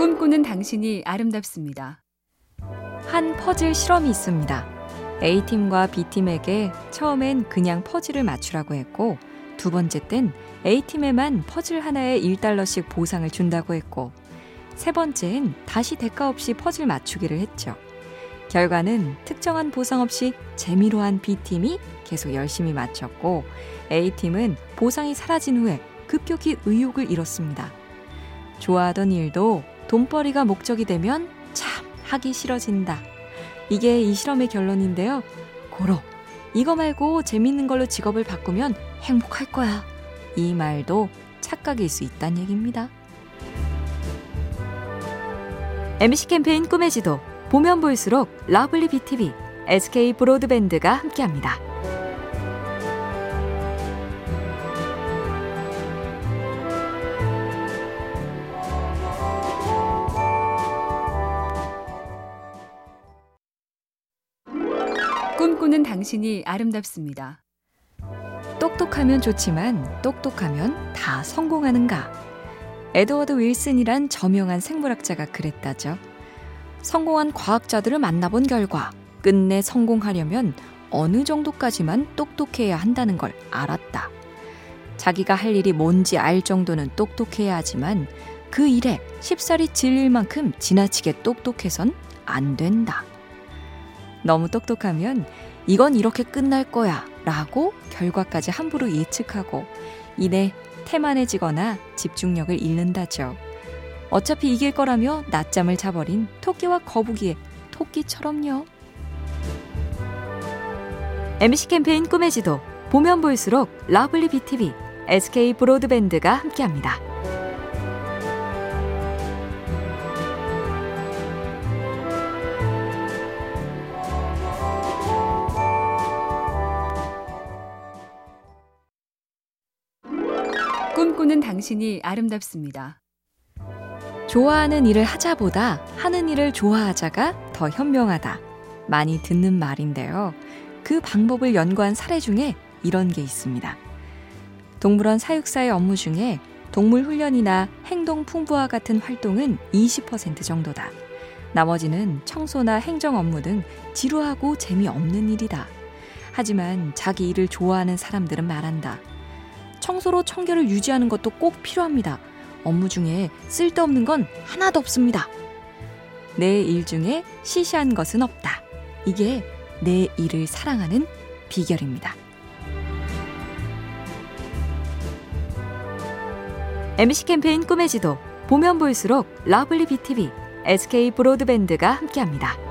꿈꾸는 당신이 아름답습니다. 한 퍼즐 실험이 있습니다. A팀과 B팀에게 처음엔 그냥 퍼즐을 맞추라고 했고, 두 번째 땐 A팀에만 퍼즐 하나에 1달러씩 보상을 준다고 했고, 세 번째엔 다시 대가 없이 퍼즐 맞추기를 했죠. 결과는 특정한 보상 없이 재미로 한 B팀이 계속 열심히 맞췄고, A팀은 보상이 사라진 후에 급격히 의욕을 잃었습니다. 좋아하던 일도 돈벌이가 목적이 되면 참 하기 싫어진다. 이게 이 실험의 결론인데요. 고로, 이거 말고 재밌는 걸로 직업을 바꾸면 행복할 거야. 이 말도 착각일 수 있다는 얘기입니다. MBC 캠페인 꿈의 지도, 보면 볼수록 lovely BTV, SK 브로드밴드가 함께합니다. 꿈꾸는 당신이 아름답습니다. 똑똑하면 좋지만 똑똑하면 다 성공하는가? 에드워드 윌슨이란 저명한 생물학자가 그랬다죠. 성공한 과학자들을 만나본 결과 끝내 성공하려면 어느 정도까지만 똑똑해야 한다는 걸 알았다. 자기가 할 일이 뭔지 알 정도는 똑똑해야 하지만 그 일에 쉽사리 질릴 만큼 지나치게 똑똑해선 안 된다. 너무 똑똑하면 이건 이렇게 끝날 거야 라고 결과까지 함부로 예측하고 이내 태만해지거나 집중력을 잃는다죠. 어차피 이길 거라며 낮잠을 자버린 토끼와 거북이의 토끼처럼요. MBC 캠페인 꿈의 지도 보면 볼수록 lovely BTV, SK 브로드밴드가 함께합니다. 꿈꾸는 당신이 아름답습니다. 좋아하는 일을 하자보다 하는 일을 좋아하자가 더 현명하다. 많이 듣는 말인데요. 그 방법을 연구한 사례 중에 이런 게 있습니다. 동물원 사육사의 업무 중에 동물 훈련이나 행동 풍부화 같은 활동은 20% 정도다. 나머지는 청소나 행정 업무 등 지루하고 재미없는 일이다. 하지만 자기 일을 좋아하는 사람들은 말한다. 청소로 청결을 유지하는 것도 꼭 필요합니다. 업무 중에 쓸데없는 건 하나도 없습니다. 내 일 중에 시시한 것은 없다. 이게 내 일을 사랑하는 비결입니다. MBC 캠페인 꿈의 지도 보면 볼수록 lovely BTV, SK 브로드밴드가 함께합니다.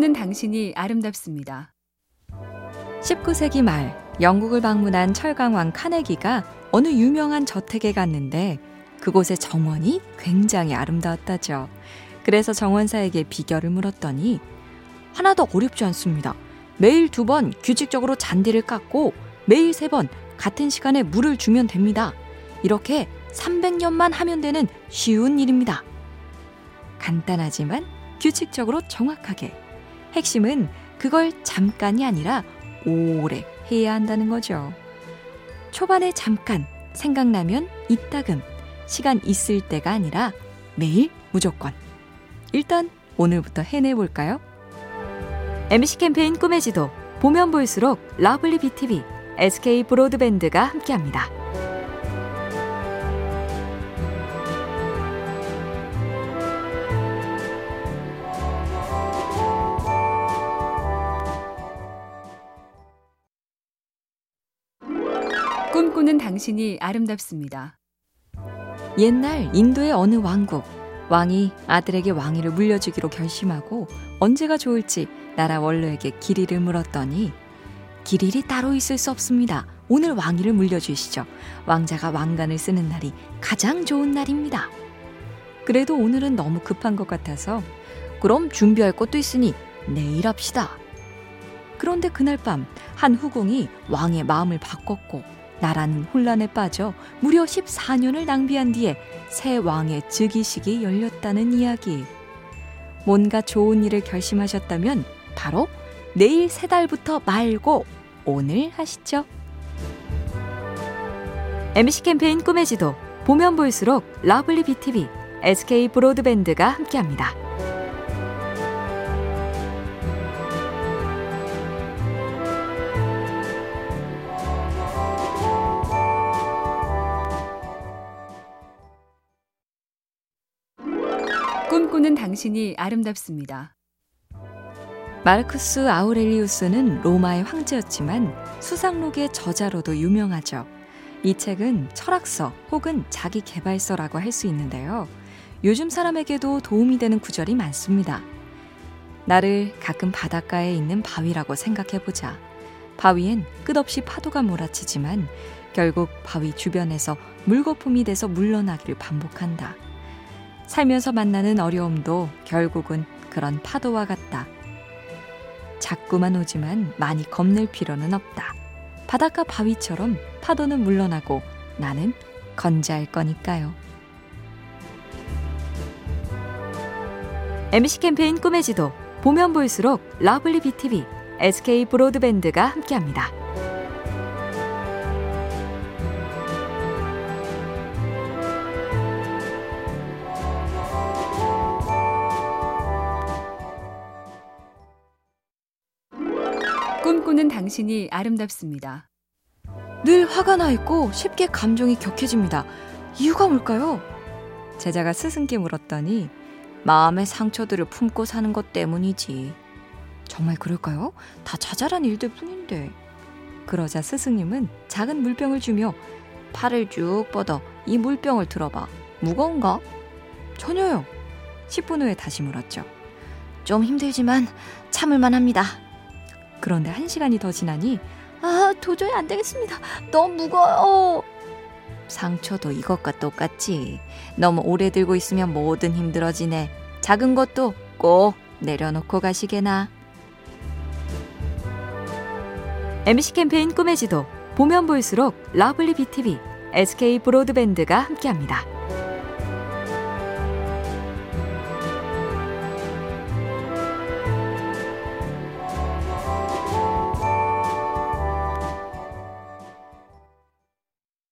꿈꾸는 당신이 아름답습니다. 19세기 말 영국을 방문한 철강왕 카네기가 어느 유명한 저택에 갔는데 그곳의 정원이 굉장히 아름다웠다죠. 그래서 정원사에게 비결을 물었더니 하나도 어렵지 않습니다. 매일 두 번 규칙적으로 잔디를 깎고 매일 세 번 같은 시간에 물을 주면 됩니다. 이렇게 300년만 하면 되는 쉬운 일입니다. 간단하지만 규칙적으로 정확하게. 핵심은 그걸 잠깐이 아니라 오래 해야 한다는 거죠. 초반에 잠깐 생각나면 이따금 시간 있을 때가 아니라 매일 무조건. 일단 오늘부터 해내볼까요? MBC 캠페인 꿈의 지도 보면 볼수록 lovely BTV, SK 브로드밴드가 함께합니다. 꿈꾸는 당신이 아름답습니다. 옛날 인도의 어느 왕국 왕이 아들에게 왕위를 물려주기로 결심하고 언제가 좋을지 나라 원로에게 길이를 물었더니 길일이 따로 있을 수 없습니다. 오늘 왕위를 물려주시죠. 왕자가 왕관을 쓰는 날이 가장 좋은 날입니다. 그래도 오늘은 너무 급한 것 같아서 그럼 준비할 것도 있으니 내일 합시다. 그런데 그날 밤 한 후궁이 왕의 마음을 바꿨고 나라는 혼란에 빠져 무려 14년을 낭비한 뒤에 새 왕의 즉위식이 열렸다는 이야기. 뭔가 좋은 일을 결심하셨다면 바로 내일 세 달부터 말고 오늘 하시죠. MC 캠페인 꿈의 지도 보면 볼수록 lovely BTV, SK 브로드밴드가 함께합니다. 꿈꾸는 당신이 아름답습니다. 마르쿠스 아우렐리우스는 로마의 황제였지만 수상록의 저자로도 유명하죠. 이 책은 철학서 혹은 자기 개발서라고 할 수 있는데요. 요즘 사람에게도 도움이 되는 구절이 많습니다. 나를 가끔 바닷가에 있는 바위라고 생각해보자. 바위엔 끝없이 파도가 몰아치지만 결국 바위 주변에서 물거품이 돼서 물러나기를 반복한다. 살면서 만나는 어려움도 결국은 그런 파도와 같다. 자꾸만 오지만 많이 겁낼 필요는 없다. 바닷가 바위처럼 파도는 물러나고 나는 건재할 거니까요. MC 캠페인 꿈의 지도 보면 볼수록 lovely BTV, SK 브로드밴드가 함께합니다. 꿈꾸는 당신이 아름답습니다. 늘 화가 나 있고 쉽게 감정이 격해집니다. 이유가 뭘까요? 제자가 스승께 물었더니 마음의 상처들을 품고 사는 것 때문이지. 정말 그럴까요? 다 자잘한 일들 뿐인데. 그러자 스승님은 작은 물병을 주며 팔을 쭉 뻗어 이 물병을 들어봐. 무거운가? 전혀요. 10분 후에 다시 물었죠. 좀 힘들지만 참을만 합니다. 그런데 한 시간이 더 지나니 아 도저히 안 되겠습니다. 너무 무거워요. 상처도 이것과 똑같지. 너무 오래 들고 있으면 뭐든 힘들어지네. 작은 것도 꼭 내려놓고 가시게나. MC 캠페인 꿈의 지도 보면 볼수록 lovely BTV, SK 브로드밴드가 함께합니다.